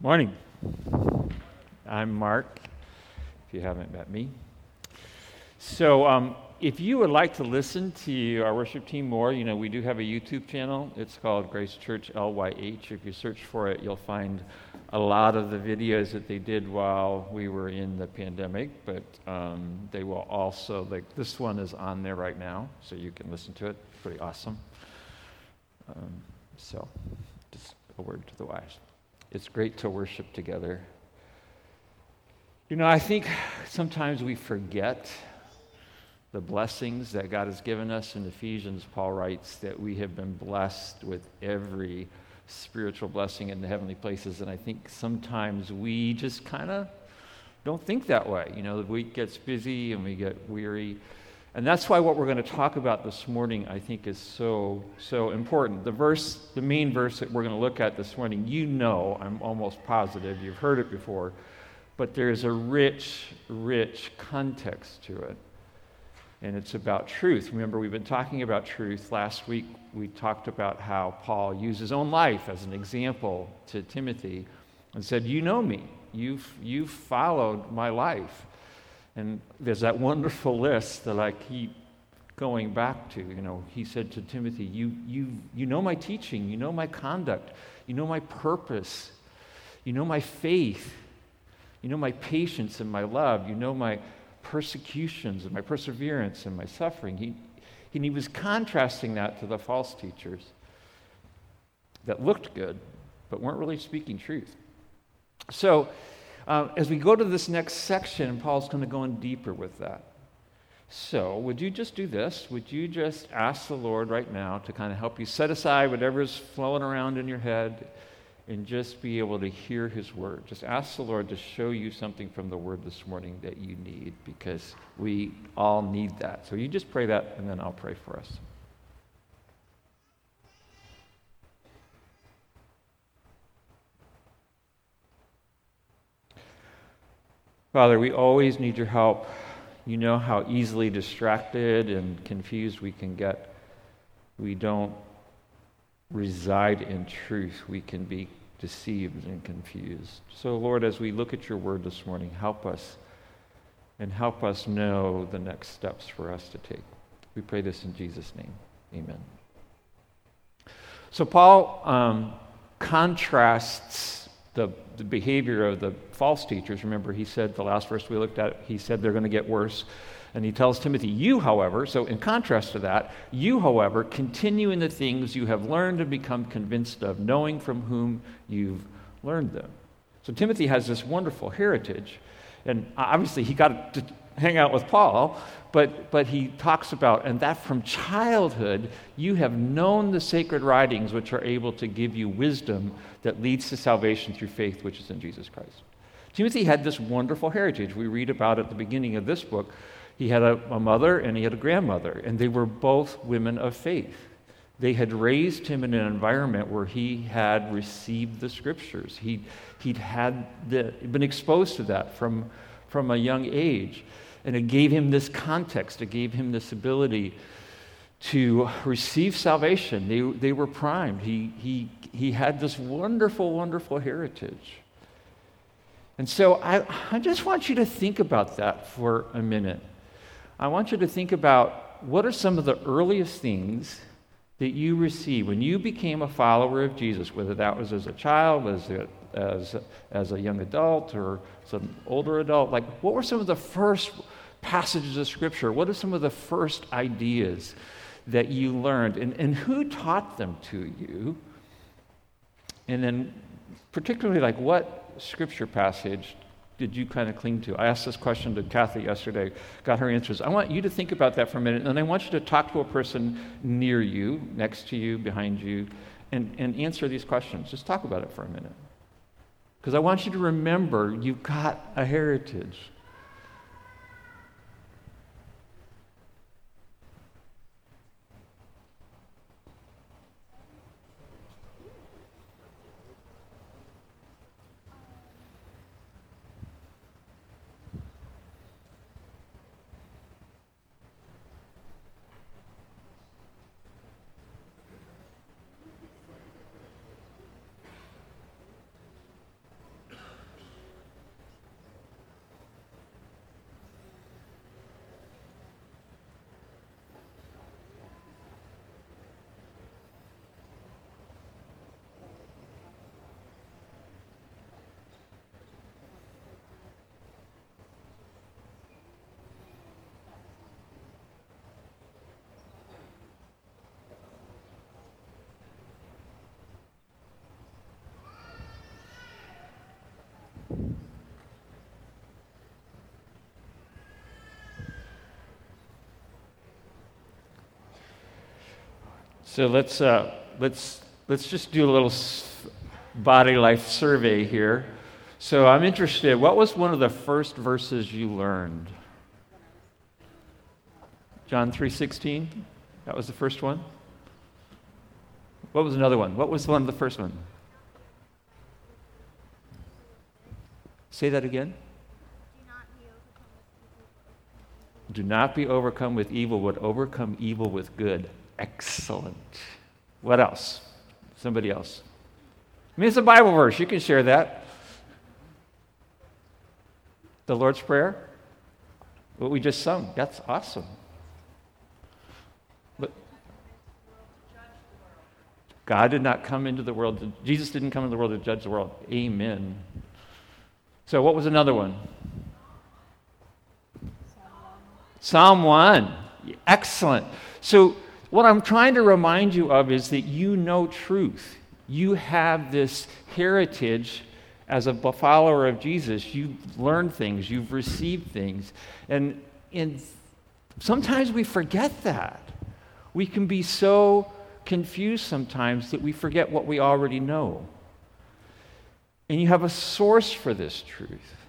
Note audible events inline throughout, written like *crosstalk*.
Morning. I'm Mark, if you haven't met me. So, um, if you would like to listen to our worship team more, you know, we do have a YouTube channel. It's called Grace Church LYH. If you search for it, you'll find a lot of the videos that they did while we were in the pandemic, but um, they will also, like, this one is on there right now, so you can listen to it. Pretty awesome. Um, so, just a word to the wise. It's great to worship together. You know, I think sometimes we forget the blessings that God has given us. In Ephesians, Paul writes that we have been blessed with every spiritual blessing in the heavenly places. And I think sometimes we just kind of don't think that way. You know, the week gets busy and we get weary. And that's why what we're going to talk about this morning, I think, is so, so important. The verse, the main verse that we're going to look at this morning, you know, I'm almost positive, you've heard it before, but there's a rich, rich context to it. And it's about truth. Remember, we've been talking about truth. Last week, we talked about how Paul used his own life as an example to Timothy and said, You know me, you've, you've followed my life. And there's that wonderful list that I keep going back to. You know, he said to Timothy, you, you, you know my teaching, you know my conduct, you know my purpose, you know my faith, you know my patience and my love, you know my persecutions and my perseverance and my suffering. He, and he was contrasting that to the false teachers that looked good, but weren't really speaking truth. So, uh, as we go to this next section, Paul's going to go in deeper with that. So, would you just do this? Would you just ask the Lord right now to kind of help you set aside whatever's flowing around in your head and just be able to hear His word? Just ask the Lord to show you something from the word this morning that you need because we all need that. So, you just pray that and then I'll pray for us. Father, we always need your help. You know how easily distracted and confused we can get. We don't reside in truth. We can be deceived and confused. So, Lord, as we look at your word this morning, help us and help us know the next steps for us to take. We pray this in Jesus' name. Amen. So, Paul um, contrasts the, the behavior of the false teachers. Remember, he said, the last verse we looked at, he said they're going to get worse. And he tells Timothy, You, however, so in contrast to that, you, however, continue in the things you have learned and become convinced of, knowing from whom you've learned them. So Timothy has this wonderful heritage. And uh, obviously, he got to hang out with Paul, but, but he talks about, and that from childhood you have known the sacred writings which are able to give you wisdom that leads to salvation through faith which is in Jesus Christ. Timothy had this wonderful heritage. We read about at the beginning of this book. He had a, a mother and he had a grandmother, and they were both women of faith. They had raised him in an environment where he had received the scriptures. He, he'd had the, been exposed to that from, from a young age. And it gave him this context, it gave him this ability to receive salvation. They, they were primed. He, he, he had this wonderful, wonderful heritage. And so I, I just want you to think about that for a minute. I want you to think about what are some of the earliest things that you received when you became a follower of Jesus, whether that was as a child, as a, as, as a young adult, or as an older adult. Like, what were some of the first passages of Scripture? What are some of the first ideas that you learned? And, and who taught them to you? And then, particularly, like what Scripture passage did you kind of cling to? I asked this question to Kathy yesterday, got her answers. I want you to think about that for a minute, and I want you to talk to a person near you, next to you, behind you, and, and answer these questions. Just talk about it for a minute. Because I want you to remember you've got a heritage. So let's, uh, let's, let's just do a little body life survey here. So I'm interested, what was one of the first verses you learned? John 3:16? That was the first one? What was another one? What was one of the first one? Say that again. Do not be overcome with evil, but overcome evil with good. Excellent. What else? Somebody else. I mean, it's a Bible verse. You can share that. The Lord's Prayer, what we just sung. That's awesome. But God did not come into the world, to, Jesus didn't come into the world to judge the world. Amen. So, what was another one? Psalm 1. Excellent. So, what I'm trying to remind you of is that you know truth. You have this heritage as a follower of Jesus. You've learned things, you've received things. And, and sometimes we forget that. We can be so confused sometimes that we forget what we already know. And you have a source for this truth.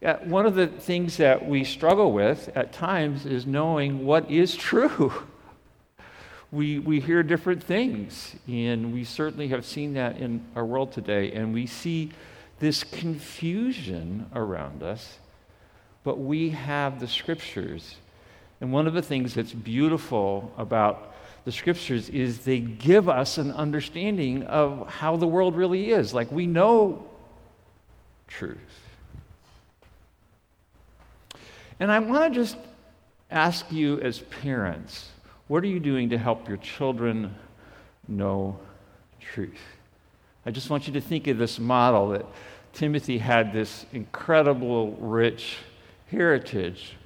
Yeah, one of the things that we struggle with at times is knowing what is true. *laughs* We, we hear different things, and we certainly have seen that in our world today, and we see this confusion around us, but we have the scriptures. And one of the things that's beautiful about the scriptures is they give us an understanding of how the world really is. Like we know truth. And I want to just ask you as parents what are you doing to help your children know truth? I just want you to think of this model that Timothy had this incredible, rich heritage.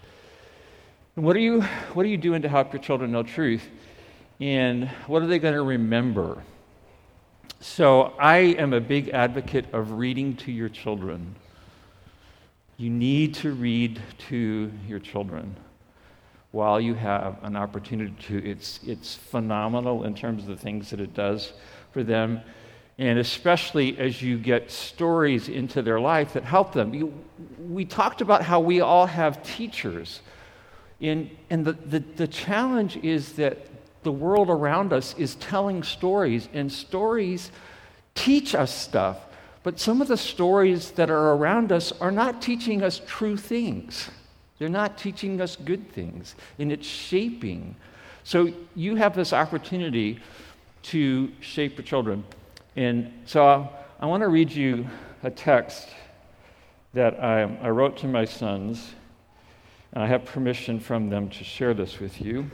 And what are you, what are you doing to help your children know truth? And what are they going to remember? So, I am a big advocate of reading to your children. You need to read to your children while you have an opportunity to. It's, it's phenomenal in terms of the things that it does for them, and especially as you get stories into their life that help them. You, we talked about how we all have teachers, and, and the, the, the challenge is that the world around us is telling stories, and stories teach us stuff. But some of the stories that are around us are not teaching us true things. They're not teaching us good things, and it's shaping. So you have this opportunity to shape your children. And so I, want to read you a text that I, I wrote to my sons, and I have permission from them to share this with you.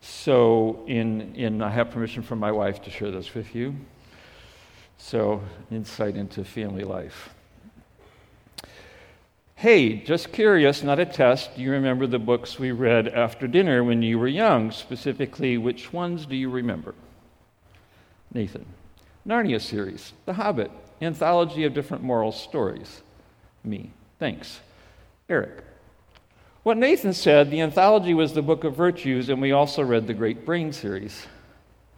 So, in, in, I have permission from my wife to share this with you. So, insight into family life. Hey, just curious, not a test. Do you remember the books we read after dinner when you were young? Specifically, which ones do you remember? Nathan. Narnia series, The Hobbit, anthology of different moral stories. Me. Thanks. Eric. What Nathan said, the anthology was the Book of Virtues, and we also read the Great Brain series.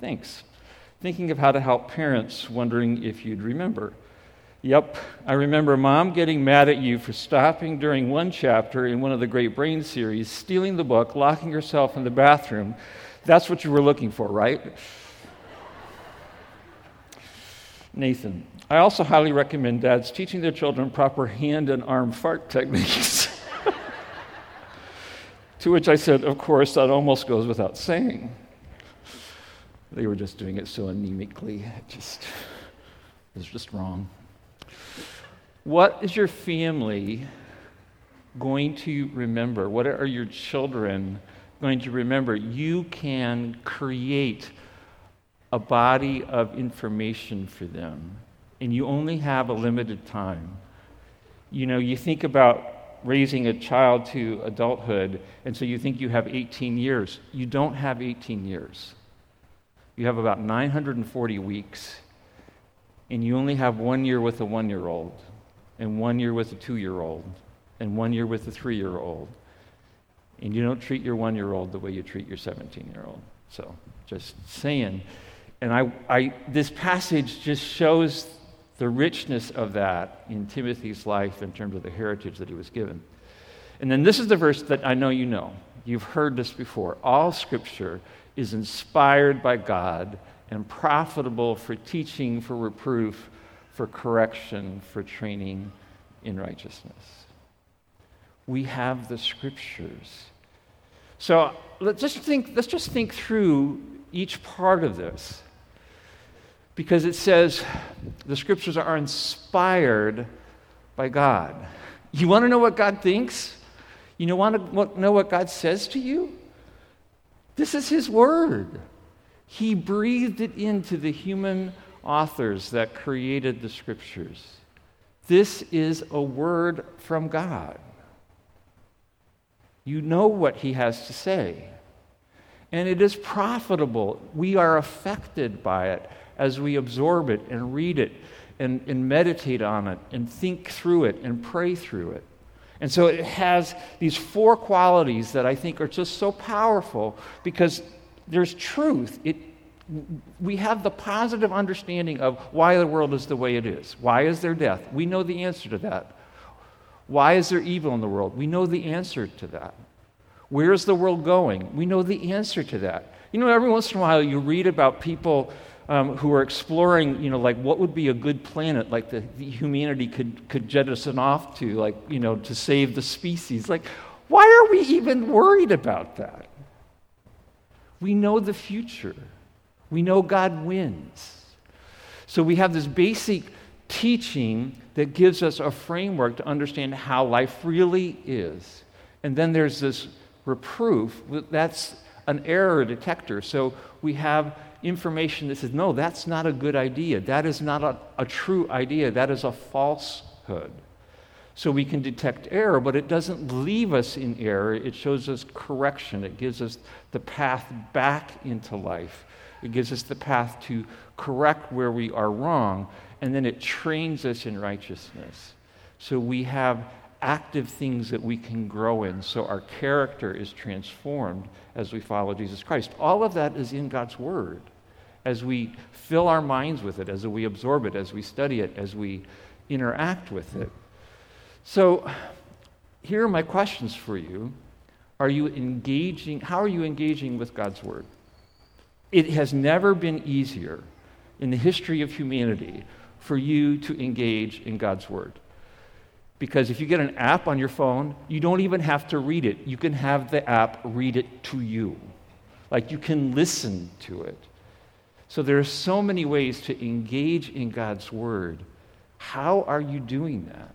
Thanks. Thinking of how to help parents, wondering if you'd remember. Yep, I remember mom getting mad at you for stopping during one chapter in one of the Great Brain series, stealing the book, locking yourself in the bathroom. That's what you were looking for, right? Nathan, I also highly recommend dads teaching their children proper hand and arm fart techniques. *laughs* To which I said, Of course, that almost goes without saying. They were just doing it so anemically. It just it was just wrong. What is your family going to remember? What are your children going to remember? You can create a body of information for them, and you only have a limited time. You know, you think about raising a child to adulthood, and so you think you have 18 years. You don't have 18 years. You have about 940 weeks, and you only have one year with a one year old, and one year with a two year old, and one year with a three year old, and you don't treat your one year old the way you treat your 17 year old. So, just saying. And I, I, this passage just shows the richness of that in Timothy's life in terms of the heritage that he was given. And then this is the verse that I know you know. You've heard this before. All scripture is inspired by God and profitable for teaching, for reproof, for correction, for training in righteousness. We have the scriptures. So let's just think, let's just think through each part of this. Because it says the scriptures are inspired by God. You want to know what God thinks? You want to know what God says to you? This is His Word. He breathed it into the human authors that created the Scriptures. This is a word from God. You know what He has to say. And it is profitable. We are affected by it as we absorb it and read it and, and meditate on it and think through it and pray through it. And so it has these four qualities that I think are just so powerful because there's truth. It, we have the positive understanding of why the world is the way it is. Why is there death? We know the answer to that. Why is there evil in the world? We know the answer to that. Where is the world going? We know the answer to that. You know, every once in a while you read about people um, who are exploring, you know, like what would be a good planet, like the, the humanity could, could jettison off to, like, you know, to save the species. Like, why are we even worried about that? We know the future. We know God wins. So we have this basic teaching that gives us a framework to understand how life really is. And then there's this reproof that's an error detector. So we have information that says, no, that's not a good idea. That is not a, a true idea. That is a falsehood. So we can detect error, but it doesn't leave us in error. It shows us correction. It gives us the path back into life. It gives us the path to correct where we are wrong, and then it trains us in righteousness. So we have active things that we can grow in so our character is transformed as we follow Jesus Christ. All of that is in God's Word as we fill our minds with it, as we absorb it, as we study it, as we interact with it. So, here are my questions for you. Are you engaging? How are you engaging with God's Word? It has never been easier in the history of humanity for you to engage in God's Word. Because if you get an app on your phone, you don't even have to read it. You can have the app read it to you. Like you can listen to it. So there are so many ways to engage in God's Word. How are you doing that?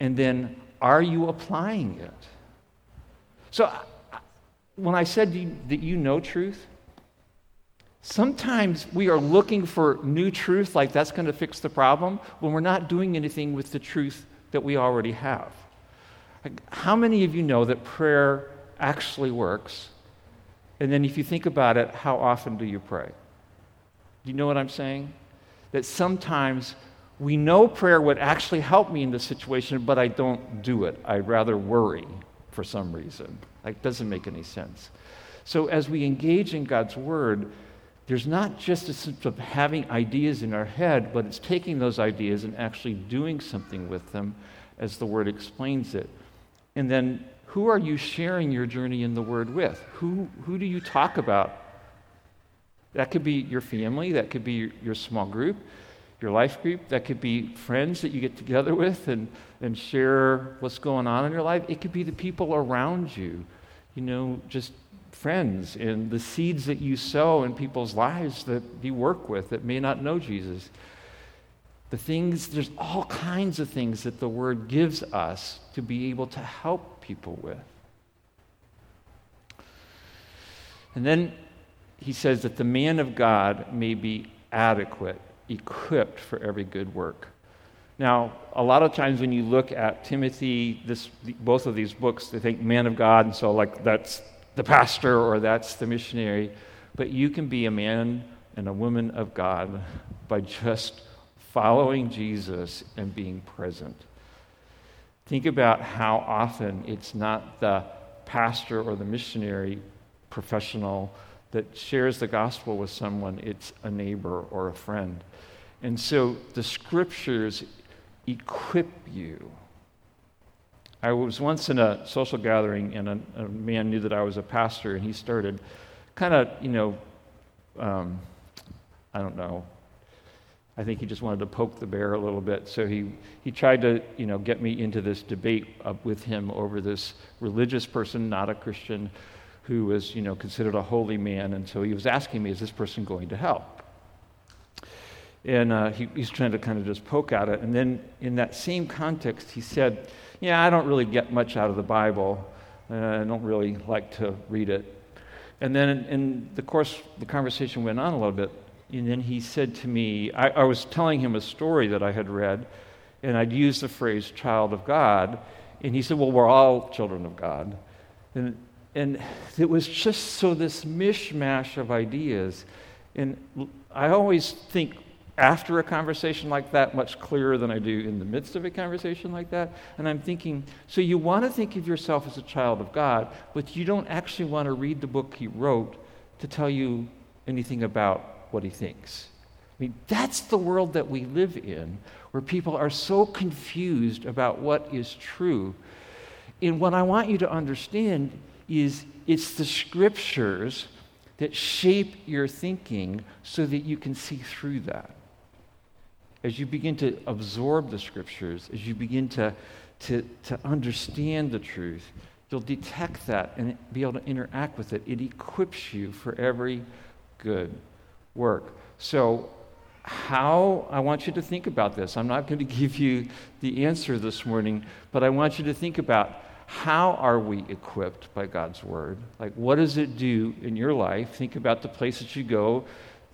And then, are you applying it? So, when I said that you know truth, sometimes we are looking for new truth, like that's going to fix the problem, when we're not doing anything with the truth that we already have. How many of you know that prayer actually works? And then, if you think about it, how often do you pray? Do you know what I'm saying? That sometimes we know prayer would actually help me in this situation, but I don't do it. I rather worry for some reason. It doesn't make any sense. So as we engage in God's Word, there's not just a sense of having ideas in our head, but it's taking those ideas and actually doing something with them as the Word explains it. And then who are you sharing your journey in the Word with? Who, who do you talk about that could be your family, that could be your small group, your life group, that could be friends that you get together with and, and share what's going on in your life. It could be the people around you, you know, just friends and the seeds that you sow in people's lives that you work with that may not know Jesus. The things, there's all kinds of things that the Word gives us to be able to help people with. And then he says that the man of God may be adequate, equipped for every good work. Now, a lot of times when you look at Timothy, this, both of these books, they think man of God, and so like that's the pastor or that's the missionary. But you can be a man and a woman of God by just following Jesus and being present. Think about how often it's not the pastor or the missionary professional that shares the gospel with someone, it's a neighbor or a friend. And so the scriptures equip you. I was once in a social gathering, and a, a man knew that I was a pastor, and he started kind of, you know, um, I don't know. I think he just wanted to poke the bear a little bit. So he, he tried to, you know, get me into this debate with him over this religious person, not a Christian, who was, you know, considered a holy man. And so he was asking me, is this person going to hell? And uh, he, he's trying to kind of just poke at it. And then in that same context, he said, yeah, I don't really get much out of the Bible. Uh, I don't really like to read it. And then in, in the course, the conversation went on a little bit. And then he said to me, I, I was telling him a story that I had read, and I'd used the phrase child of God. And he said, Well, we're all children of God. And, and it was just so this mishmash of ideas. And I always think after a conversation like that much clearer than I do in the midst of a conversation like that. And I'm thinking, so you want to think of yourself as a child of God, but you don't actually want to read the book he wrote to tell you anything about what he thinks. I mean, that's the world that we live in, where people are so confused about what is true. And what I want you to understand is it's the scriptures that shape your thinking so that you can see through that as you begin to absorb the scriptures, as you begin to, to, to understand the truth, you'll detect that and be able to interact with it. It equips you for every good work. So, how I want you to think about this. I'm not going *laughs* to give you the answer this morning, but I want you to think about how are we equipped by God's word? Like, what does it do in your life? Think about the places you go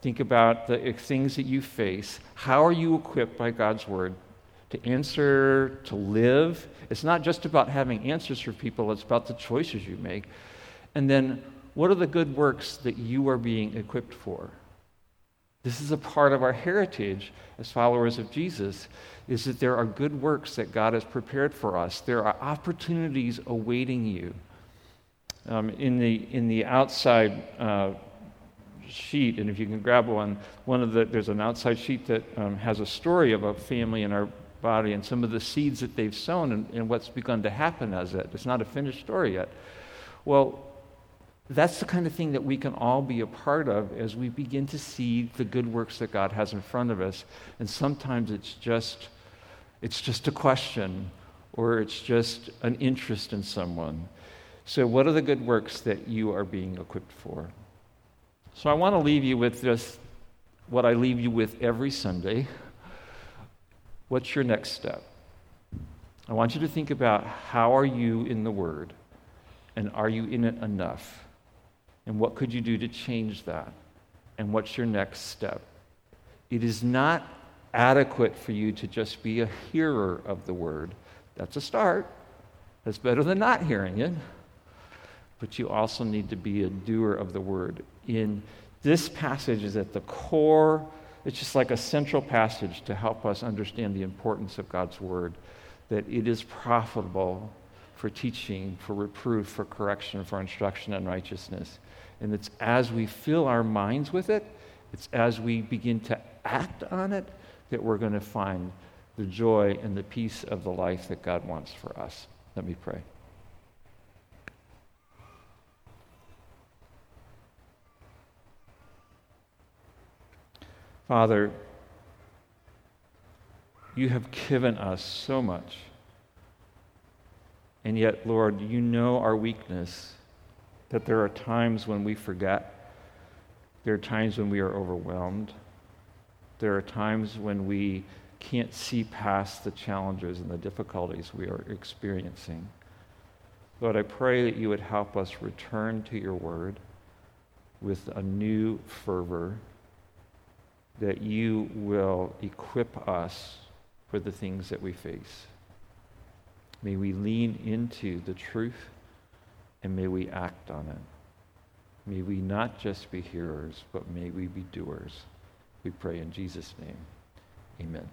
Think about the things that you face. How are you equipped by God's word to answer, to live? It's not just about having answers for people, it's about the choices you make. And then, what are the good works that you are being equipped for? This is a part of our heritage as followers of Jesus is that there are good works that God has prepared for us. There are opportunities awaiting you. Um, in, the, in the outside uh, sheet, and if you can grab one, one of the there's an outside sheet that um, has a story of a family in our body and some of the seeds that they've sown and, and what's begun to happen as it. It's not a finished story yet. Well, that's the kind of thing that we can all be a part of as we begin to see the good works that God has in front of us. And sometimes it's just it's just a question or it's just an interest in someone. So what are the good works that you are being equipped for? So I want to leave you with this what I leave you with every Sunday. What's your next step? I want you to think about how are you in the Word? And are you in it enough? And what could you do to change that? And what's your next step? It is not adequate for you to just be a hearer of the Word. That's a start. That's better than not hearing it. But you also need to be a doer of the Word in this passage is at the core, it's just like a central passage to help us understand the importance of God's word, that it is profitable for teaching, for reproof, for correction, for instruction in righteousness. And it's as we fill our minds with it, it's as we begin to act on it that we're going to find the joy and the peace of the life that God wants for us. Let me pray. Father, you have given us so much. And yet, Lord, you know our weakness, that there are times when we forget. There are times when we are overwhelmed. There are times when we can't see past the challenges and the difficulties we are experiencing. Lord, I pray that you would help us return to your word with a new fervor that you will equip us for the things that we face. May we lean into the truth and may we act on it. May we not just be hearers, but may we be doers. We pray in Jesus' name. Amen.